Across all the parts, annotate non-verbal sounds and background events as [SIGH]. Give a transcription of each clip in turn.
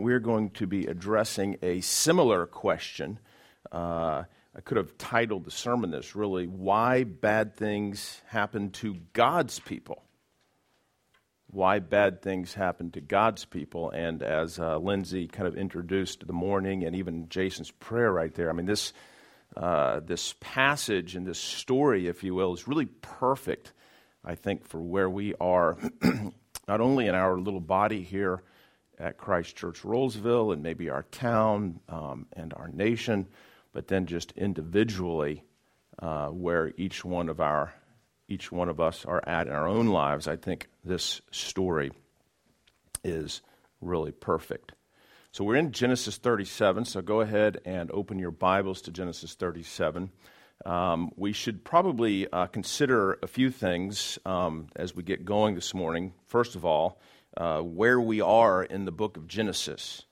We're going to be addressing a similar question. Uh, I could have titled the sermon this really Why Bad Things Happen to God's People. Why bad things happen to God's people. And as uh, Lindsay kind of introduced the morning and even Jason's prayer right there, I mean, this, uh, this passage and this story, if you will, is really perfect, I think, for where we are, [CLEARS THROAT] not only in our little body here at Christ Church Rolesville and maybe our town um, and our nation, but then just individually uh, where each one of our each one of us are at in our own lives. I think this story is really perfect. So we're in Genesis 37. So go ahead and open your Bibles to Genesis 37. Um, we should probably uh, consider a few things um, as we get going this morning. First of all, uh, where we are in the book of Genesis.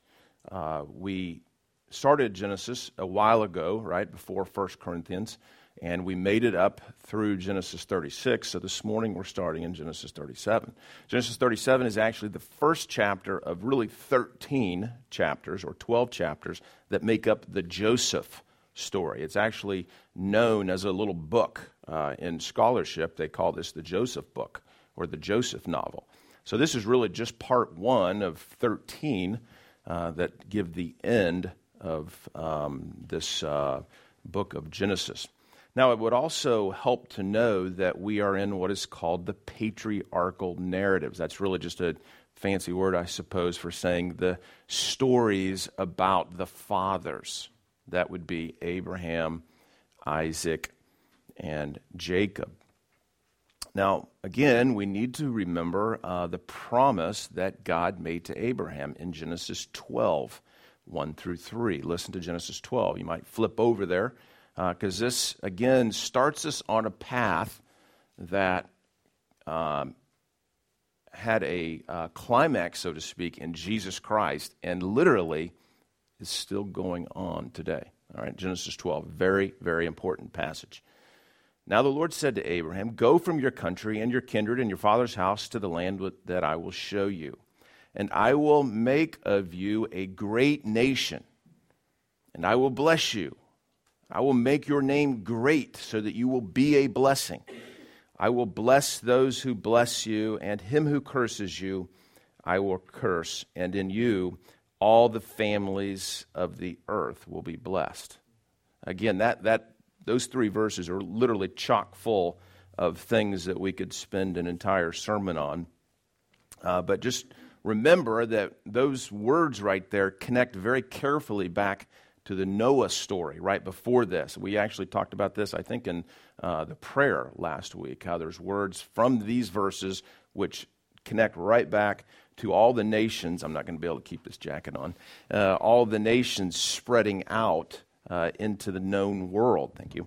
Uh, we started Genesis a while ago, right before 1 Corinthians, and we made it up through Genesis 36. So this morning we're starting in Genesis 37. Genesis 37 is actually the first chapter of really 13 chapters or 12 chapters that make up the Joseph story. It's actually known as a little book uh, in scholarship. They call this the Joseph book or the Joseph novel. So this is really just part one of 13 uh, that give the end of um, this uh, book of Genesis. Now, it would also help to know that we are in what is called the patriarchal narratives. That's really just a fancy word, I suppose, for saying the stories about the fathers. That would be Abraham, Isaac, and Jacob. Now, again, we need to remember uh, the promise that God made to Abraham in Genesis 12, 1 through 3. Listen to Genesis 12. You might flip over there because uh, this, again, starts us on a path that um, had a uh, climax, so to speak, in Jesus Christ and literally is still going on today. All right, Genesis 12, very, very important passage. Now the Lord said to Abraham, Go from your country and your kindred and your father's house to the land that I will show you. And I will make of you a great nation, and I will bless you. I will make your name great so that you will be a blessing. I will bless those who bless you, and him who curses you, I will curse. And in you, all the families of the earth will be blessed. Again, that, that those three verses are literally chock full of things that we could spend an entire sermon on. Uh, but just remember that those words right there connect very carefully back to the Noah story right before this. We actually talked about this, I think, in uh, the prayer last week, how there's words from these verses which connect right back to all the nations. I'm not going to be able to keep this jacket on. Uh, all the nations spreading out uh, into the known world. Thank you.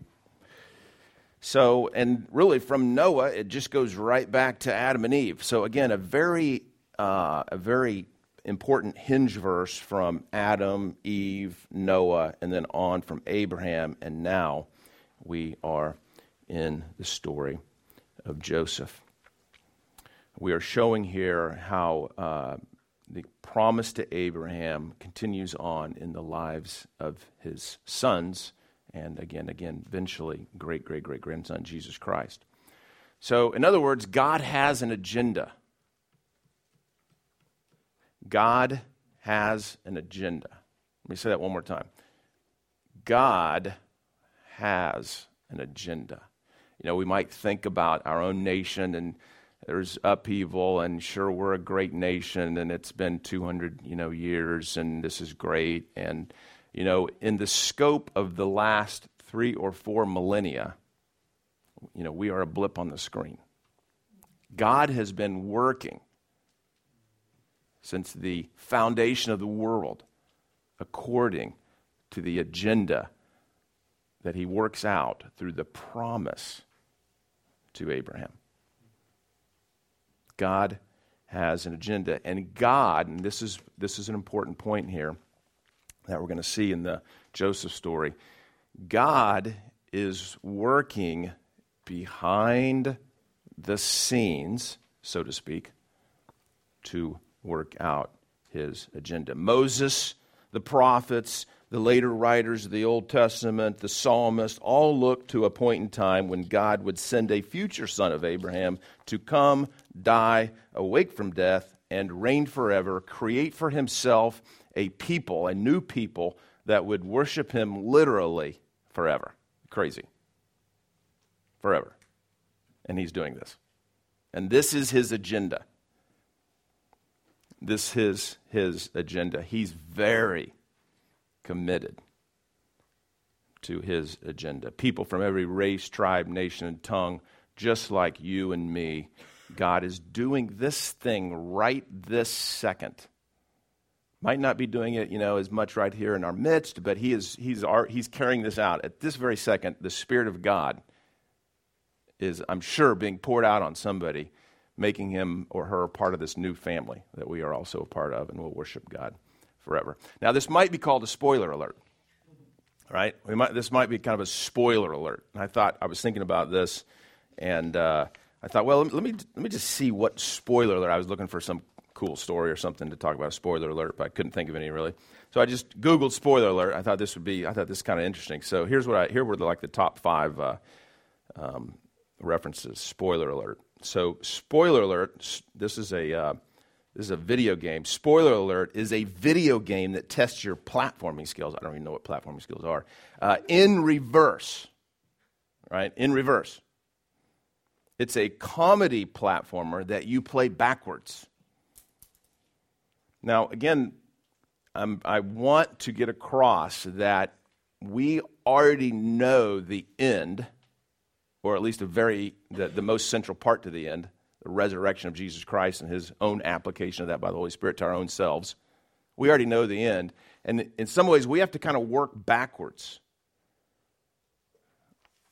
So, and really from Noah, it just goes right back to Adam and Eve. So, again, a very, uh, a very important hinge verse from Adam, Eve, Noah, and then on from Abraham, and now we are in the story of Joseph. We are showing here how uh, the promise to Abraham continues on in the lives of his sons, and again, again, eventually, great, great, great grandson, Jesus Christ. So, in other words, God has an agenda. God has an agenda. Let me say that one more time. God has an agenda. You know, we might think about our own nation and there's upheaval and sure we're a great nation and it's been 200 you know years and this is great. And you know in the scope of the last 3 or 4 millennia you know we are a blip on the screen. God has been working since the foundation of the world according to the agenda that he works out through the promise to Abraham God has an agenda. And God, and this is, this is an important point here that we're going to see in the Joseph story, God is working behind the scenes, so to speak, to work out his agenda. Moses, the prophets, the later writers of the Old Testament, the psalmists, all look to a point in time when God would send a future son of Abraham to come, die, awake from death, and reign forever, create for himself a people, a new people that would worship him literally forever. Crazy. Forever. And he's doing this. And this is his agenda. This is his agenda. He's very committed to his agenda. People from every race, tribe, nation, and tongue, just like you and me, God is doing this thing right this second. Might not be doing it, you know, as much right here in our midst, but he is he's our, he's carrying this out at this very second. The Spirit of God is, I'm sure, being poured out on somebody, making him or her part of this new family that we are also a part of, and will worship God forever. Now, this might be called a spoiler alert, right? We Might, this might be kind of a spoiler alert. And I thought, I was thinking about this, and uh, I thought, well, let me, let me just see what spoiler alert. I was looking for some cool story or something to talk about a spoiler alert, but I couldn't think of any really. So I just Googled spoiler alert. I thought this would be, I thought this kind of interesting. So here's what I, here were the, like the top five uh, um, references. Spoiler alert. So spoiler alert. This is a uh, this is a video game. Spoiler alert is a video game that tests your platforming skills. I don't even know what platforming skills are. Uh, in reverse, right? In reverse. It's a comedy platformer that you play backwards. Now, again, um, I want to get across that we already know the end, or at least a very the, the most central part to the end the resurrection of Jesus Christ and his own application of that by the Holy Spirit to our own selves. We already know the end. And in some ways, we have to kind of work backwards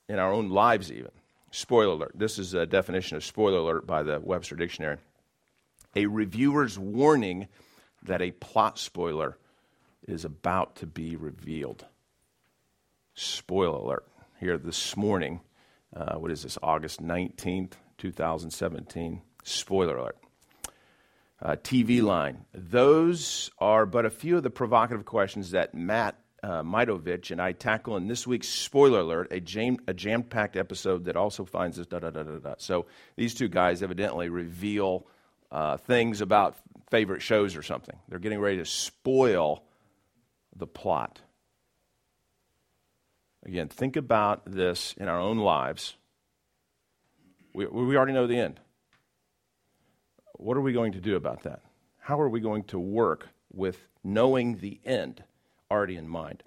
in our own lives, even. Spoiler alert. This is a definition of spoiler alert by the Webster Dictionary. A reviewer's warning that a plot spoiler is about to be revealed. Spoiler alert. Here this morning, uh, what is this, August 19th, 2017. Spoiler alert. Uh, TV line. Those are but a few of the provocative questions that Matt uh, Mitovich and I tackle in this week's spoiler alert, a, jam- a jam-packed episode that also finds us da da da da da. So these two guys evidently reveal uh, things about favorite shows or something. They're getting ready to spoil the plot. Again, think about this in our own lives. We, we already know the end. What are we going to do about that? How are we going to work with knowing the end already in mind?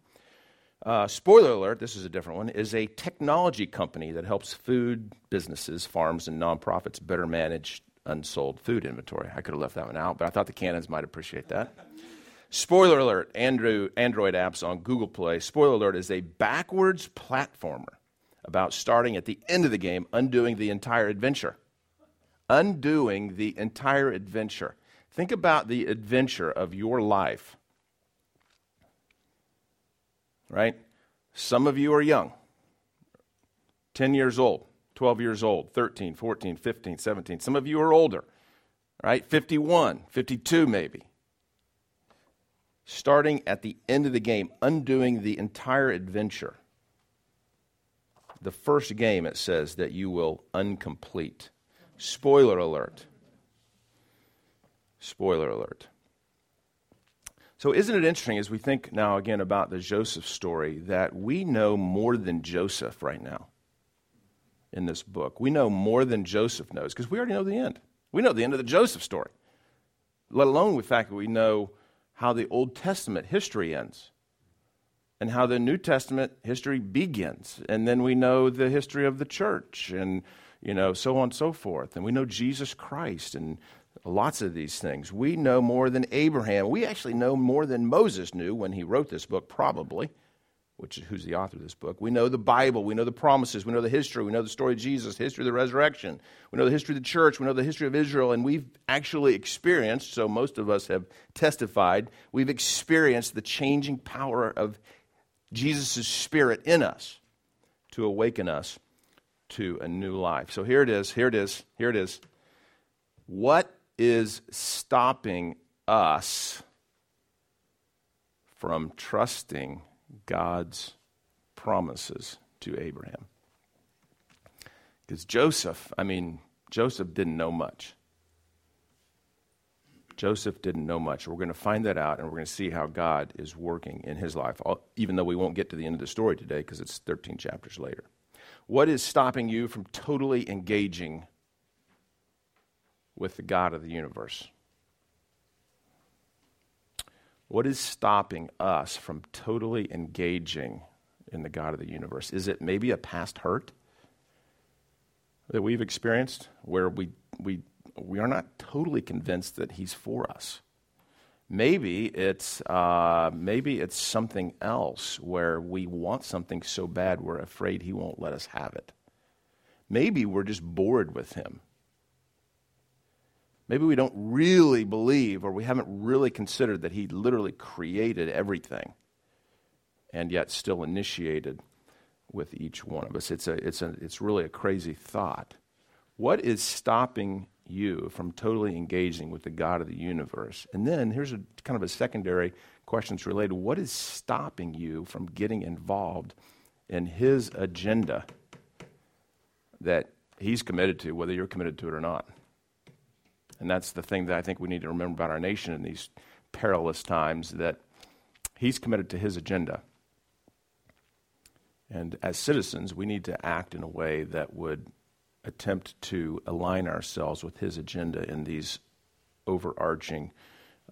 Uh, spoiler alert, this is a different one, is a technology company that helps food businesses, farms, and nonprofits better manage unsold food inventory. I could have left that one out, but I thought the canons might appreciate that. Spoiler alert, Andrew, Android apps on Google Play. Spoiler alert is a backwards platformer about starting at the end of the game, undoing the entire adventure. Undoing the entire adventure. Think about the adventure of your life. Right? Some of you are young 10 years old, 12 years old, 13, 14, 15, 17. Some of you are older, right? 51, 52 maybe. Starting at the end of the game, undoing the entire adventure the first game, it says that you will uncomplete. Spoiler alert. Spoiler alert. So, isn't it interesting as we think now again about the Joseph story that we know more than Joseph right now in this book? We know more than Joseph knows because we already know the end. We know the end of the Joseph story, let alone the fact that we know how the Old Testament history ends and how the New Testament history begins. And then we know the history of the church and, you know, so on and so forth. And we know Jesus Christ and lots of these things. We know more than Abraham. We actually know more than Moses knew when he wrote this book, probably, which is who's the author of this book. We know the Bible. We know the promises. We know the history. We know the story of Jesus, history of the resurrection. We know the history of the church. We know the history of Israel. And we've actually experienced, so most of us have testified, we've experienced the changing power of Jesus' Spirit in us to awaken us to a new life. So here it is, here it is, here it is. What is stopping us from trusting God's promises to Abraham. Because Joseph, I mean, Joseph didn't know much. Joseph didn't know much. We're going to find that out, and we're going to see how God is working in his life, even though we won't get to the end of the story today because it's 13 chapters later. What is stopping you from totally engaging with the God of the universe? What is stopping us from totally engaging in the God of the universe? Is it maybe a past hurt that we've experienced where we, we, we are not totally convinced that He's for us? Maybe it's, uh, maybe it's something else where we want something so bad we're afraid He won't let us have it. Maybe we're just bored with Him. Maybe we don't really believe or we haven't really considered that He literally created everything and yet still initiated with each one of us. It's, a, it's, a, it's really a crazy thought. What is stopping you from totally engaging with the God of the universe? And then here's a kind of a secondary question that's related. What is stopping you from getting involved in His agenda that He's committed to, whether you're committed to it or not? And that's the thing that I think we need to remember about our nation in these perilous times that He's committed to His agenda. And as citizens, we need to act in a way that would attempt to align ourselves with his agenda in these overarching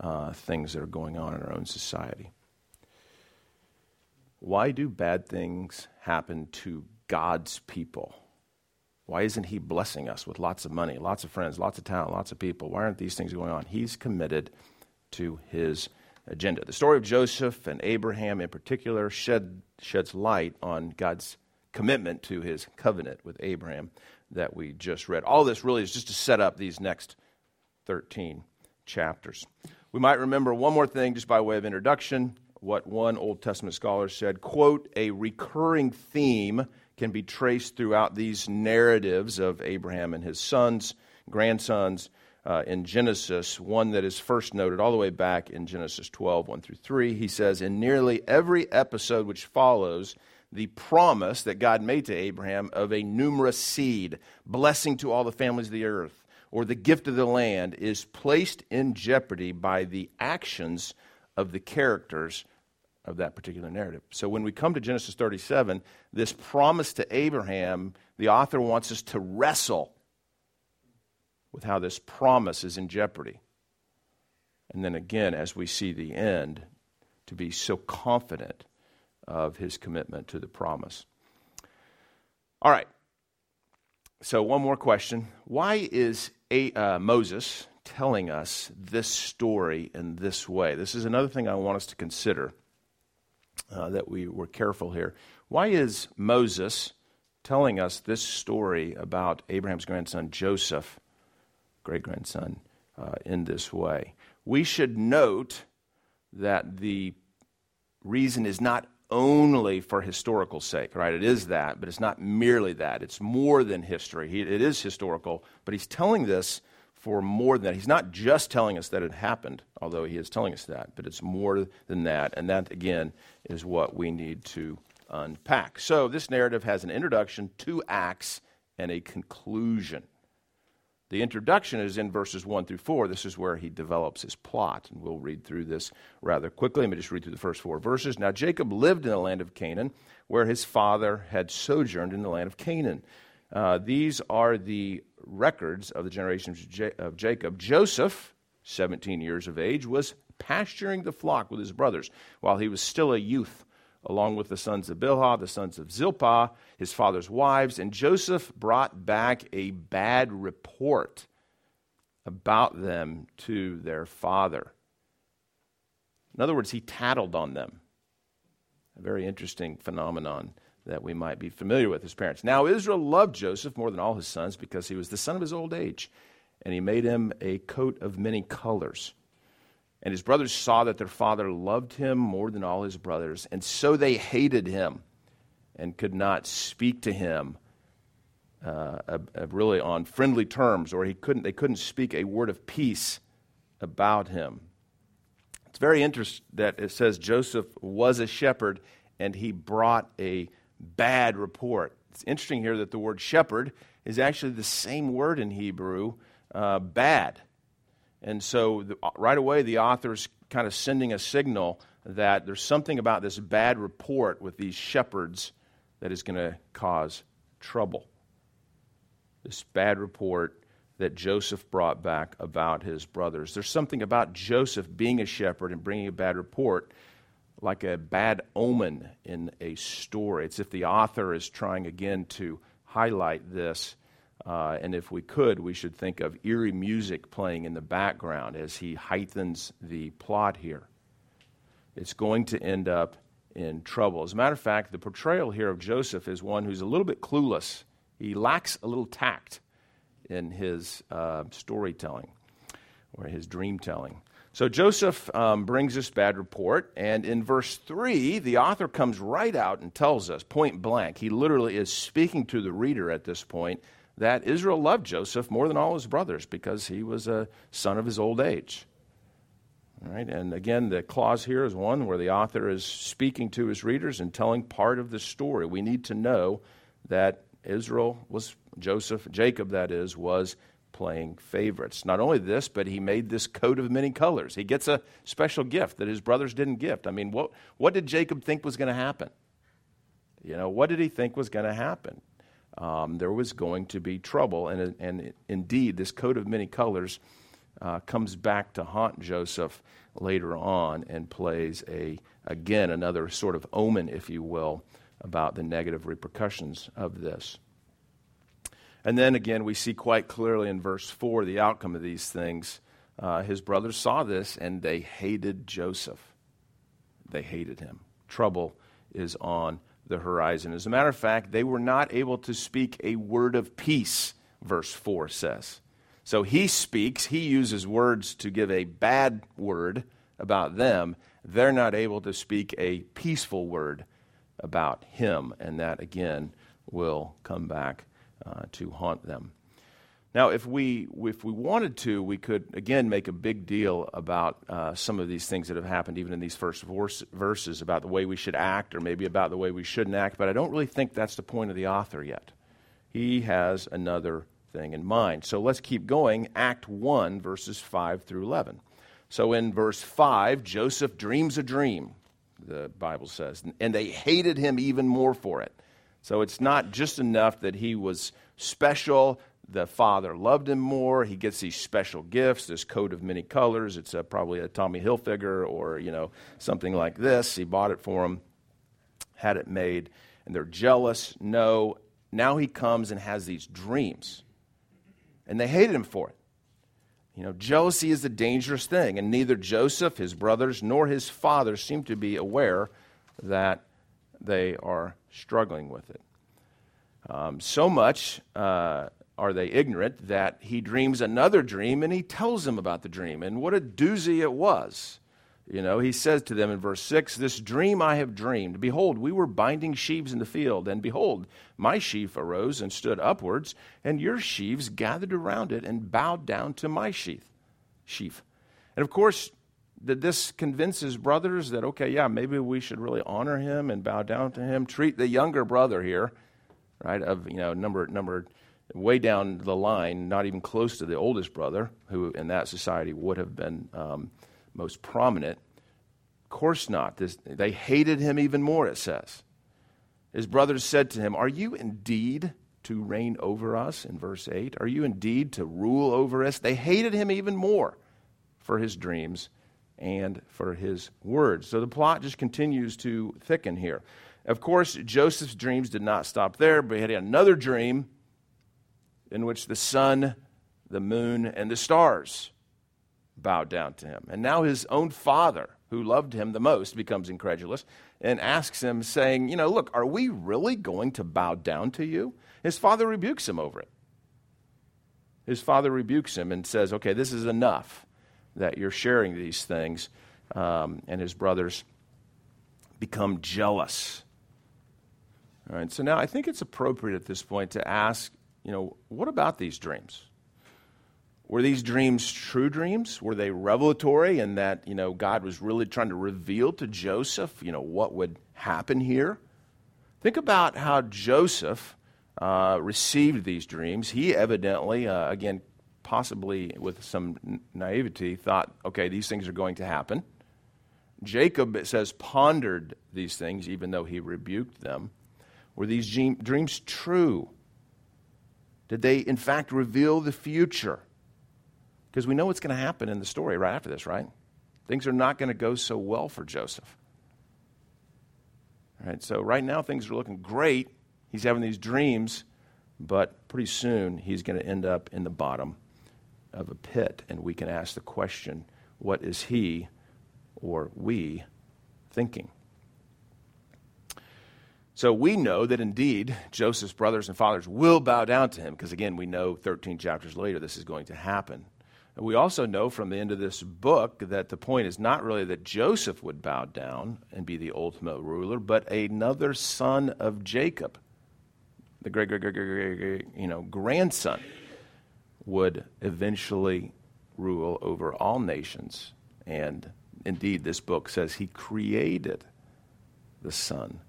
uh, things that are going on in our own society. Why do bad things happen to God's people? Why isn't He blessing us with lots of money, lots of friends, lots of talent, lots of people? Why aren't these things going on? He's committed to His agenda. The story of Joseph and Abraham in particular shed, sheds light on God's commitment to his covenant with Abraham that we just read. All this really is just to set up these next 13 chapters. We might remember one more thing just by way of introduction what one Old Testament scholar said quote, a recurring theme can be traced throughout these narratives of Abraham and his sons, grandsons, uh, in Genesis, one that is first noted all the way back in Genesis 12, 1 through 3. He says, In nearly every episode which follows, the promise that God made to Abraham of a numerous seed, blessing to all the families of the earth, or the gift of the land, is placed in jeopardy by the actions of the characters of that particular narrative. So when we come to Genesis 37, this promise to Abraham, the author wants us to wrestle with how this promise is in jeopardy. And then again, as we see the end, to be so confident of his commitment to the promise. All right. So, one more question. Why is a, uh, Moses telling us this story in this way? This is another thing I want us to consider uh, that we were careful here. Why is Moses telling us this story about Abraham's grandson Joseph great grandson uh, in this way. We should note that the reason is not only for historical sake, right? It is that, but it's not merely that. It's more than history. He, it is historical, but he's telling this for more than that. He's not just telling us that it happened, although he is telling us that, but it's more than that. And that, again, is what we need to unpack. So this narrative has an introduction, two acts, and a conclusion. The introduction is in verses 1 through 4. This is where he develops his plot, and we'll read through this rather quickly. Let me just read through the first four verses. Now, Jacob lived in the land of Canaan, where his father had sojourned in the land of Canaan. Uh, these are the records of the generations of Jacob. Joseph, 17 years of age, was pasturing the flock with his brothers while he was still a youth along with the sons of Bilhah, the sons of Zilpah, his father's wives, and Joseph brought back a bad report about them to their father. In other words, he tattled on them. A very interesting phenomenon that we might be familiar with as parents. Now, Israel loved Joseph more than all his sons because he was the son of his old age, and he made him a coat of many colors. And his brothers saw that their father loved him more than all his brothers, and so they hated him and could not speak to him uh, uh, really on friendly terms, or he couldn't, they couldn't speak a word of peace about him. It's very interesting that it says Joseph was a shepherd and he brought a bad report. It's interesting here that the word shepherd is actually the same word in Hebrew, uh, bad. And so the, right away, the author's kind of sending a signal that there's something about this bad report with these shepherds that is going to cause trouble. This bad report that Joseph brought back about his brothers. There's something about Joseph being a shepherd and bringing a bad report like a bad omen in a story. It's if the author is trying again to highlight this. Uh, and if we could, we should think of eerie music playing in the background as he heightens the plot here. It's going to end up in trouble. As a matter of fact, the portrayal here of Joseph is one who's a little bit clueless. He lacks a little tact in his uh, storytelling or his dream telling. So Joseph um, brings this bad report, and in verse 3, the author comes right out and tells us, point blank, he literally is speaking to the reader at this point, that Israel loved Joseph more than all his brothers because he was a son of his old age. All right, and again, the clause here is one where the author is speaking to his readers and telling part of the story. We need to know that Israel was, Joseph, Jacob, that is, was playing favorites. Not only this, but he made this coat of many colors. He gets a special gift that his brothers didn't gift. I mean, what, what did Jacob think was going to happen? You know, what did he think was going to happen? Um, there was going to be trouble. And, and indeed, this coat of many colors uh, comes back to haunt Joseph later on and plays a, again, another sort of omen, if you will, about the negative repercussions of this. And then again, we see quite clearly in verse 4 the outcome of these things. Uh, his brothers saw this and they hated Joseph. They hated him. Trouble is on the horizon. As a matter of fact, they were not able to speak a word of peace, verse 4 says. So he speaks, he uses words to give a bad word about them. They're not able to speak a peaceful word about him. And that, again, will come back uh, to haunt them. Now, if we, if we wanted to, we could again make a big deal about uh, some of these things that have happened, even in these first verse, verses, about the way we should act or maybe about the way we shouldn't act, but I don't really think that's the point of the author yet. He has another thing in mind. So let's keep going. Act 1, verses 5 through 11. So in verse 5, Joseph dreams a dream, the Bible says, and they hated him even more for it. So it's not just enough that he was special. The father loved him more. He gets these special gifts, this coat of many colors. It's a, probably a Tommy Hilfiger or you know something like this. He bought it for him, had it made, and they're jealous. No, now he comes and has these dreams, and they hated him for it. You know, jealousy is a dangerous thing, and neither Joseph, his brothers, nor his father seem to be aware that they are struggling with it. Um, so much uh, are they ignorant that he dreams another dream and he tells them about the dream. And what a doozy it was. You know, he says to them in verse 6 This dream I have dreamed. Behold, we were binding sheaves in the field, and behold, my sheaf arose and stood upwards, and your sheaves gathered around it and bowed down to my sheath, sheaf. And of course, did this convince his brothers that, okay, yeah, maybe we should really honor him and bow down to him? Treat the younger brother here, right, of, you know, number, number way down the line, not even close to the oldest brother, who in that society would have been um, most prominent. Of course not. This, they hated him even more, it says. His brothers said to him, Are you indeed to reign over us? In verse 8. Are you indeed to rule over us? They hated him even more for his dreams and for his words. So the plot just continues to thicken here. Of course, Joseph's dreams did not stop there, but he had another dream in which the sun, the moon, and the stars bowed down to him. And now his own father, who loved him the most, becomes incredulous and asks him, saying, You know, look, are we really going to bow down to you? His father rebukes him over it. His father rebukes him and says, Okay, this is enough that you're sharing these things, um, and his brothers become jealous. All right, so now I think it's appropriate at this point to ask, you know, what about these dreams? Were these dreams true dreams? Were they revelatory in that, you know, God was really trying to reveal to Joseph, you know, what would happen here? Think about how Joseph uh, received these dreams. He evidently, uh, again, possibly with some naivety, thought, okay, these things are going to happen. Jacob, it says, pondered these things, even though he rebuked them. Were these dreams true? Did they, in fact, reveal the future? Because we know what's going to happen in the story right after this, right? Things are not going to go so well for Joseph. All right, so right now things are looking great. He's having these dreams, but pretty soon he's going to end up in the bottom of a pit, and we can ask the question what is he or we thinking? So we know that indeed Joseph's brothers and fathers will bow down to him, because again, we know 13 chapters later this is going to happen. And we also know from the end of this book that the point is not really that Joseph would bow down and be the ultimate ruler, but another son of Jacob, the great, great, great, great, great, you know, grandson, would eventually rule over all nations. And indeed, this book says he created the sun,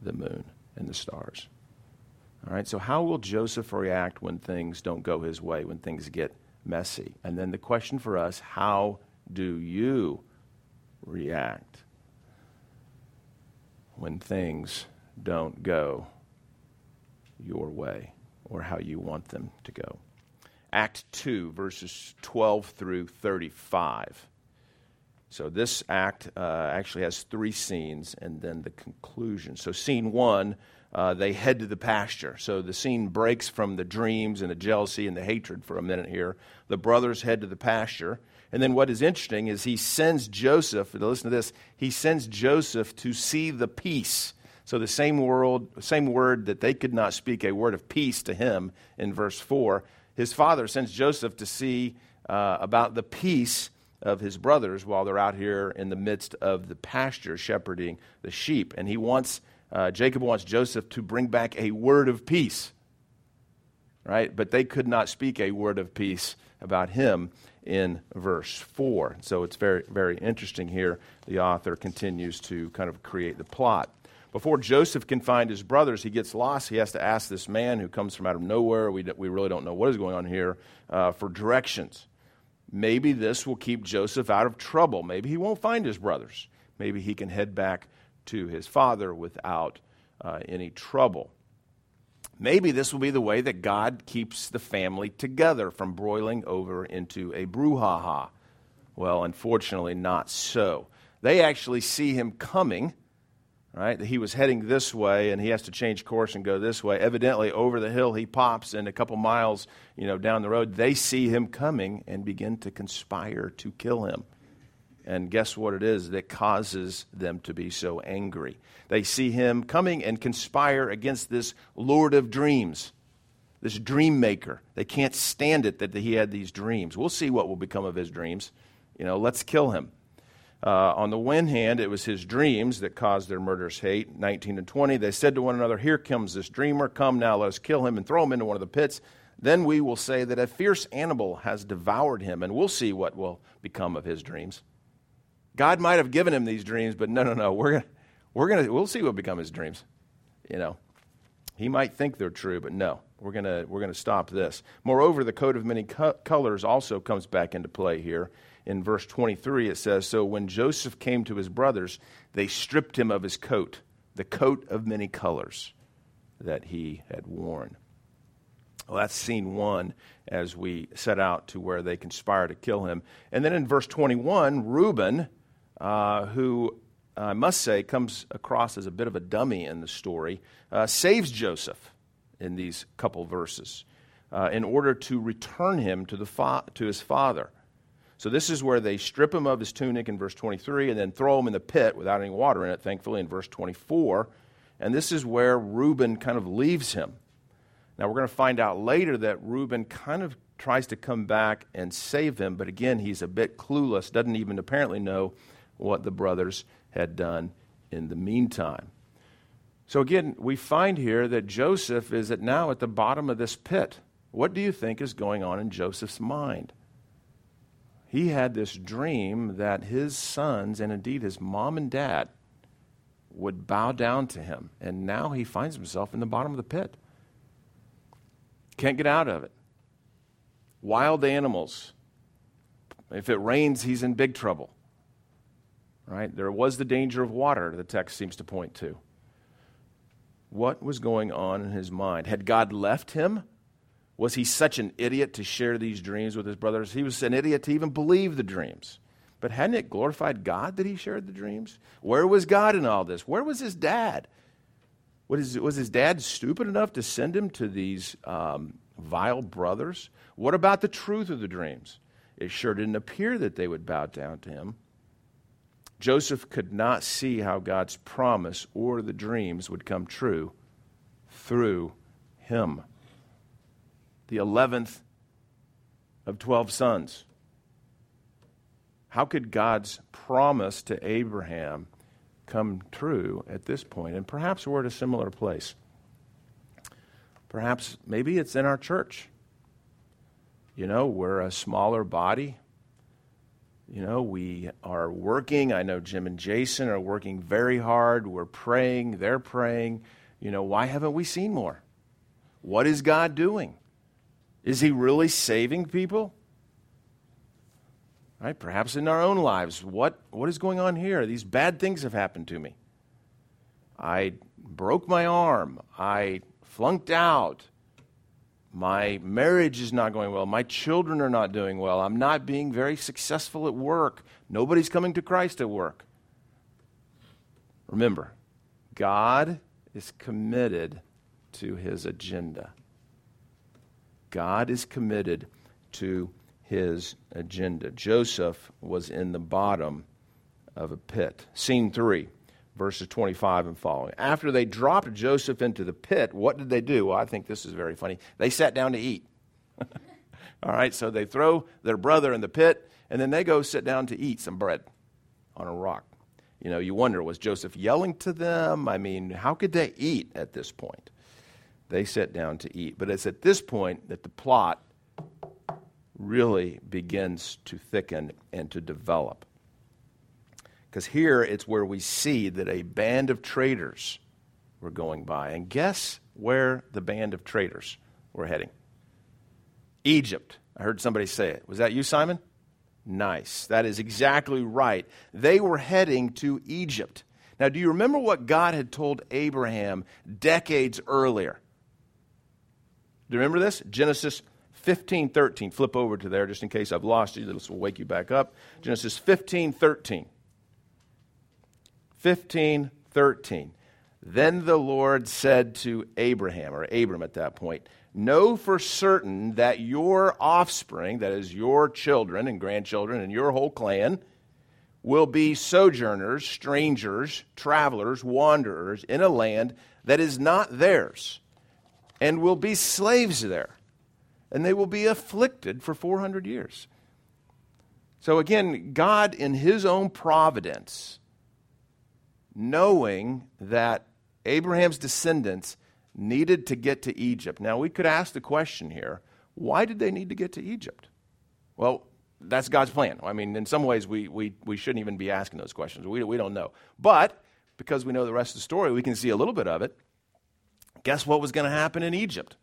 the moon, and the stars. All right, so how will Joseph react when things don't go his way, when things get messy? And then the question for us how do you react when things don't go your way or how you want them to go? Act 2, verses 12 through 35. So this act uh, actually has three scenes and then the conclusion. So, scene one, uh, they head to the pasture. So the scene breaks from the dreams and the jealousy and the hatred for a minute here. The brothers head to the pasture. And then what is interesting is he sends Joseph, listen to this, he sends Joseph to see the peace. So the same world, same word that they could not speak a word of peace to him in verse 4, his father sends Joseph to see uh, about the peace of his brothers while they're out here in the midst of the pasture shepherding the sheep. And he wants, uh, Jacob wants Joseph to bring back a word of peace, right? But they could not speak a word of peace about him in verse 4. So it's very, very interesting here. The author continues to kind of create the plot. Before Joseph can find his brothers, he gets lost. He has to ask this man who comes from out of nowhere. We, we really don't know what is going on here uh, for directions. Maybe this will keep Joseph out of trouble. Maybe he won't find his brothers. Maybe he can head back to his father without uh, any trouble. Maybe this will be the way that God keeps the family together from broiling over into a brouhaha. Well, unfortunately, not so. They actually see him coming right? He was heading this way and he has to change course and go this way. Evidently, over the hill he pops, and a couple miles, you know, down the road, they see him coming and begin to conspire to kill him. And guess what it is that causes them to be so angry? They see him coming and conspire against this Lord of dreams, this dream maker. They can't stand it that he had these dreams. We'll see what will become of his dreams. You know, let's kill him. Uh, on the one hand, it was his dreams that caused their murderous hate. 19 and 20, they said to one another, Here comes this dreamer. Come now, let us kill him and throw him into one of the pits. Then we will say that a fierce animal has devoured him, and we'll see what will become of his dreams. God might have given him these dreams, but no, no, no. We're gonna, we're gonna, we'll see what become his dreams. You know, he might think they're true, but no, we're gonna, we're gonna stop this. Moreover, the coat of many co- colors also comes back into play here in verse 23, it says So when Joseph came to his brothers, they stripped him of his coat, the coat of many colors that he had worn. Well, that's scene one as we set out to where they conspire to kill him. And then in verse 21, Reuben, uh, who I must say comes across as a bit of a dummy in the story, uh, saves Joseph in these couple verses uh, in order to return him to, the fa- to his father. So this is where they strip him of his tunic in verse 23 and then throw him in the pit without any water in it, thankfully, in verse 24. And this is where Reuben kind of leaves him. Now, we're going to find out later that Reuben kind of tries to come back and save him, but again, he's a bit clueless, doesn't even apparently know what the brothers had done in the meantime. So, again, we find here that Joseph is at now at the bottom of this pit. What do you think is going on in Joseph's mind? he had this dream that his sons, and indeed his mom and dad, would bow down to him. And now he finds himself in the bottom of the pit. Can't get out of it. Wild animals. If it rains, he's in big trouble. Right? There was the danger of water, the text seems to point to. What was going on in his mind? Had God left him? Was he such an idiot to share these dreams with his brothers? He was an idiot to even believe the dreams. But hadn't it glorified God that he shared the dreams? Where was God in all this? Where was his dad? Was, was his dad stupid enough to send him to these um, vile brothers? What about the truth of the dreams? It sure didn't appear that they would bow down to him. Joseph could not see how God's promise or the dreams would come true through him. The 11th of 12 sons. How could God's promise to Abraham come true at this point? And perhaps we're at a similar place. Perhaps maybe it's in our church. You know, we're a smaller body. You know, we are working. I know Jim and Jason are working very hard. We're praying. They're praying. You know, why haven't we seen more? What is God doing? Is He really saving people? Right? Perhaps in our own lives, what, what is going on here? These bad things have happened to me. I broke my arm. I flunked out. My marriage is not going well. My children are not doing well. I'm not being very successful at work. Nobody's coming to Christ at work. Remember, God is committed to his agenda. God is committed to his agenda. Joseph was in the bottom of a pit. Scene three, verses 25 and following. After they dropped Joseph into the pit, what did they do? Well, I think this is very funny. They sat down to eat. [LAUGHS] All right, so they throw their brother in the pit, and then they go sit down to eat some bread on a rock. You know, you wonder, was Joseph yelling to them? I mean, how could they eat at this point? They sit down to eat. But it's at this point that the plot really begins to thicken and to develop. Because here it's where we see that a band of traders were going by. And guess where the band of traders were heading? Egypt. I heard somebody say it. Was that you, Simon? Nice. That is exactly right. They were heading to Egypt. Now, do you remember what God had told Abraham decades earlier? Do you remember this? Genesis 15 13. Flip over to there just in case I've lost you. This will wake you back up. Genesis 15 13. 15 13. Then the Lord said to Abraham, or Abram at that point, Know for certain that your offspring, that is your children and grandchildren and your whole clan, will be sojourners, strangers, travelers, wanderers in a land that is not theirs, and will be slaves there and they will be afflicted for 400 years. So again, God, in His own providence, knowing that Abraham's descendants needed to get to Egypt. Now, we could ask the question here why did they need to get to Egypt? Well, that's God's plan. I mean, in some ways, we, we, we shouldn't even be asking those questions. We, we don't know. But because we know the rest of the story, we can see a little bit of it. Guess what was going to happen in Egypt?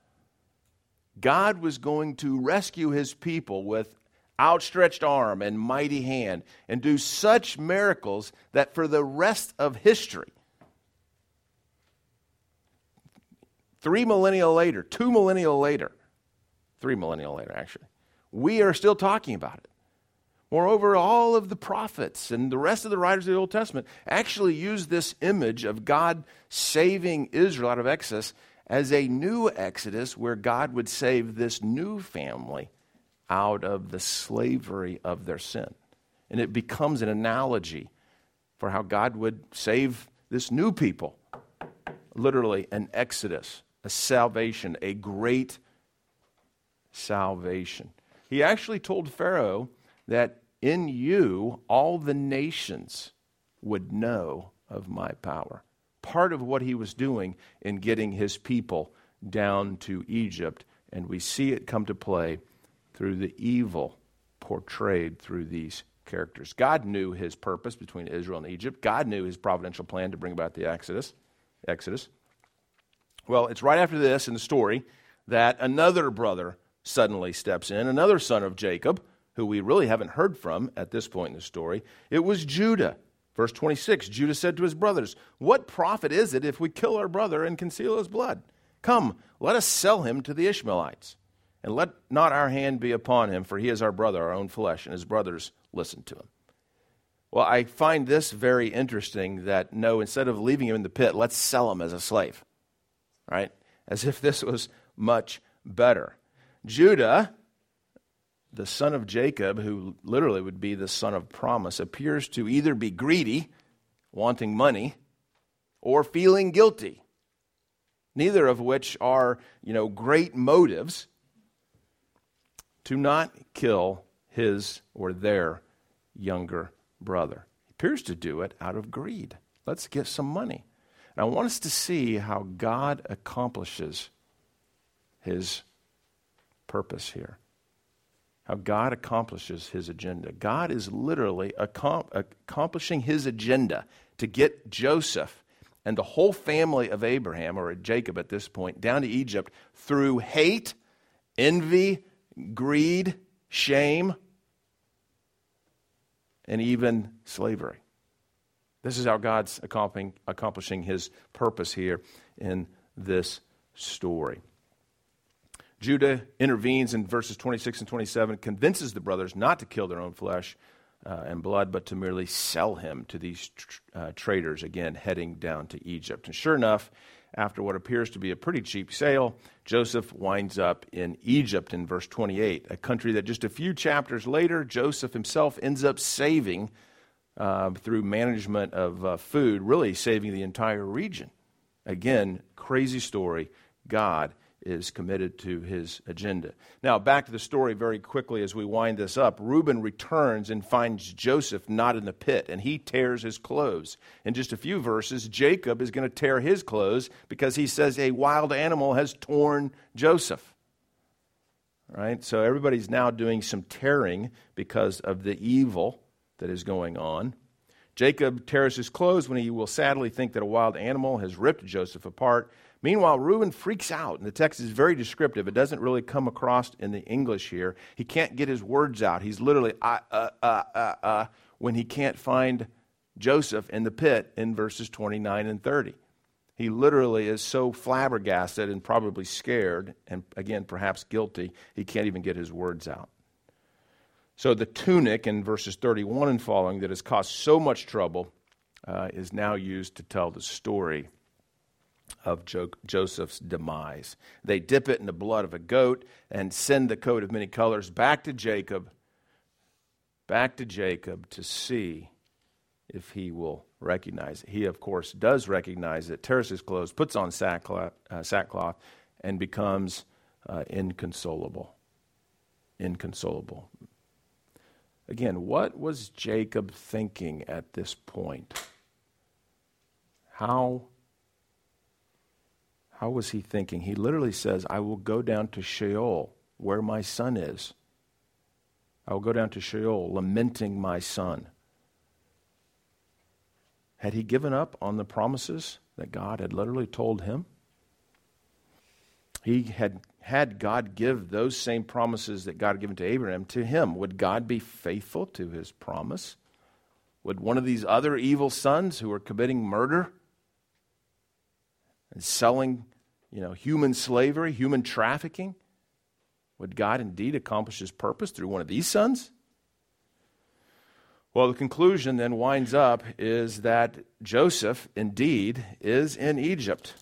God was going to rescue his people with outstretched arm and mighty hand and do such miracles that for the rest of history, three millennia later, two millennia later, three millennia later, actually, we are still talking about it. Moreover, all of the prophets and the rest of the writers of the Old Testament actually use this image of God saving Israel out of Exodus as a new Exodus where God would save this new family out of the slavery of their sin. And it becomes an analogy for how God would save this new people. Literally, an exodus, a salvation, a great salvation. He actually told Pharaoh that in you all the nations would know of my power part of what he was doing in getting his people down to Egypt. And we see it come to play through the evil portrayed through these characters. God knew his purpose between Israel and Egypt. God knew his providential plan to bring about the Exodus. Exodus. Well, it's right after this in the story that another brother suddenly steps in, another son of Jacob, who we really haven't heard from at this point in the story. It was Judah. Verse 26 Judah said to his brothers, What profit is it if we kill our brother and conceal his blood? Come, let us sell him to the Ishmaelites, and let not our hand be upon him, for he is our brother, our own flesh. And his brothers listened to him. Well, I find this very interesting that no, instead of leaving him in the pit, let's sell him as a slave, right? As if this was much better. Judah, the son of Jacob, who literally would be the son of promise, appears to either be greedy, wanting money, or feeling guilty. Neither of which are, you know, great motives to not kill his or their younger brother. He appears to do it out of greed. Let's get some money. And I want us to see how God accomplishes his purpose here how God accomplishes his agenda. God is literally accomplishing his agenda to get Joseph and the whole family of Abraham, or Jacob at this point, down to Egypt through hate, envy, greed, shame, and even slavery. This is how God's accomplishing his purpose here in this story. Judah intervenes in verses 26 and 27, convinces the brothers not to kill their own flesh uh, and blood, but to merely sell him to these tr- uh, traders, again, heading down to Egypt. And sure enough, after what appears to be a pretty cheap sale, Joseph winds up in Egypt in verse 28, a country that just a few chapters later, Joseph himself ends up saving uh, through management of uh, food, really saving the entire region. Again, crazy story. God is committed to his agenda. Now, back to the story very quickly as we wind this up. Reuben returns and finds Joseph not in the pit, and he tears his clothes. In just a few verses, Jacob is going to tear his clothes because he says a wild animal has torn Joseph. Right? So everybody's now doing some tearing because of the evil that is going on. Jacob tears his clothes when he will sadly think that a wild animal has ripped Joseph apart. Meanwhile, Reuben freaks out, and the text is very descriptive. It doesn't really come across in the English here. He can't get his words out. He's literally, uh, uh, uh, uh, when he can't find Joseph in the pit in verses 29 and 30. He literally is so flabbergasted and probably scared, and again, perhaps guilty, he can't even get his words out. So the tunic in verses 31 and following that has caused so much trouble uh, is now used to tell the story of jo- Joseph's demise. They dip it in the blood of a goat and send the coat of many colors back to Jacob, back to Jacob to see if he will recognize it. He, of course, does recognize it, tears his clothes, puts on sackcloth, uh, sackcloth and becomes uh, inconsolable. Inconsolable. Again, what was Jacob thinking at this point? How how was he thinking? He literally says, I will go down to Sheol, where my son is. I will go down to Sheol, lamenting my son. Had he given up on the promises that God had literally told him? He had had God give those same promises that God had given to Abraham to him. Would God be faithful to his promise? Would one of these other evil sons who were committing murder and selling you know, human slavery, human trafficking? Would God indeed accomplish his purpose through one of these sons? Well, the conclusion then winds up is that Joseph indeed is in Egypt.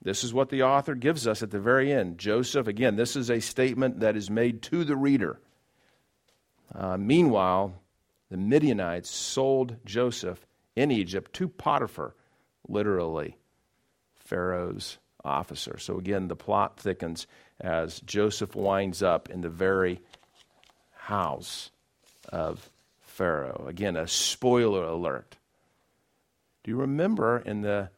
This is what the author gives us at the very end. Joseph, again, this is a statement that is made to the reader. Uh, meanwhile, the Midianites sold Joseph in Egypt to Potiphar, literally, Pharaoh's officer. So again, the plot thickens as Joseph winds up in the very house of Pharaoh. Again, a spoiler alert. Do you remember in the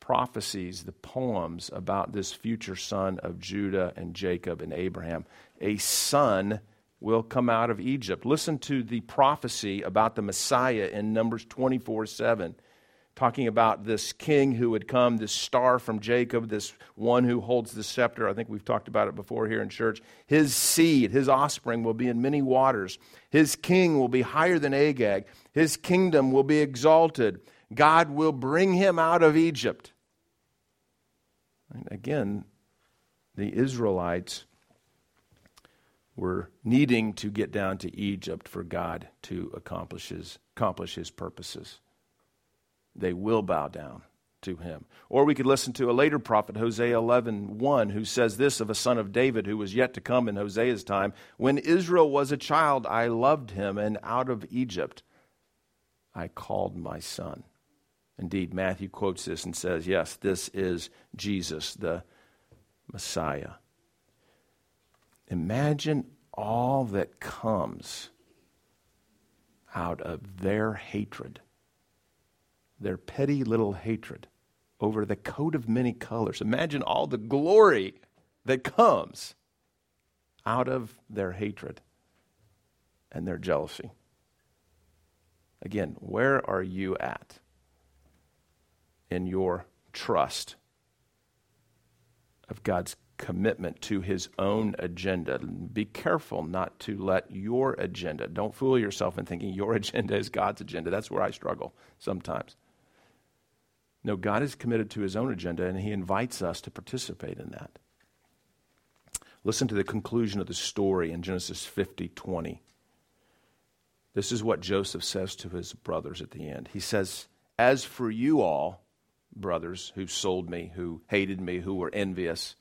prophecies, the poems about this future son of Judah and Jacob and Abraham? A son will come out of Egypt. Listen to the prophecy about the Messiah in Numbers 24 7 talking about this king who would come, this star from Jacob, this one who holds the scepter. I think we've talked about it before here in church. His seed, his offspring, will be in many waters. His king will be higher than Agag. His kingdom will be exalted. God will bring him out of Egypt. And again, the Israelites were needing to get down to Egypt for God to accomplish his, accomplish his purposes they will bow down to him. Or we could listen to a later prophet, Hosea 11 1, who says this of a son of David who was yet to come in Hosea's time When Israel was a child, I loved him, and out of Egypt I called my son. Indeed, Matthew quotes this and says, Yes, this is Jesus, the Messiah. Imagine all that comes out of their hatred their petty little hatred over the coat of many colors. Imagine all the glory that comes out of their hatred and their jealousy. Again, where are you at in your trust of God's commitment to his own agenda? Be careful not to let your agenda, don't fool yourself in thinking your [LAUGHS] agenda is God's agenda. That's where I struggle sometimes. No, God is committed to his own agenda, and he invites us to participate in that. Listen to the conclusion of the story in Genesis 50 20. This is what Joseph says to his brothers at the end. He says, As for you all, brothers who sold me, who hated me, who were envious,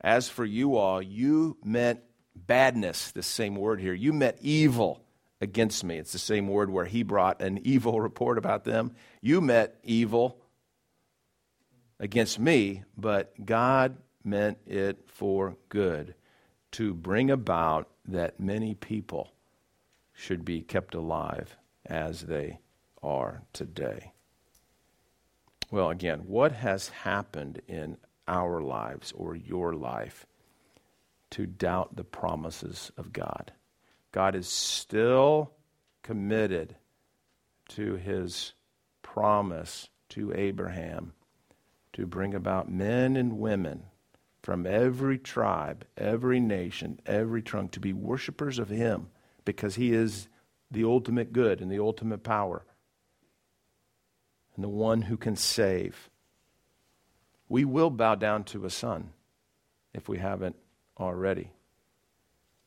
as for you all, you meant badness, this same word here. You meant evil against me. It's the same word where he brought an evil [LAUGHS] report about them. You meant evil against me, but God meant it for good to bring about that many people should be kept alive as they are today. Well, again, what has happened in our lives or your life to doubt the promises of God? God is still committed to his promise to Abraham to bring about men and women from every tribe, every nation, every trunk to be worshipers of him because he is the ultimate good and the ultimate power and the one who can save. We will bow down to a son if we haven't already.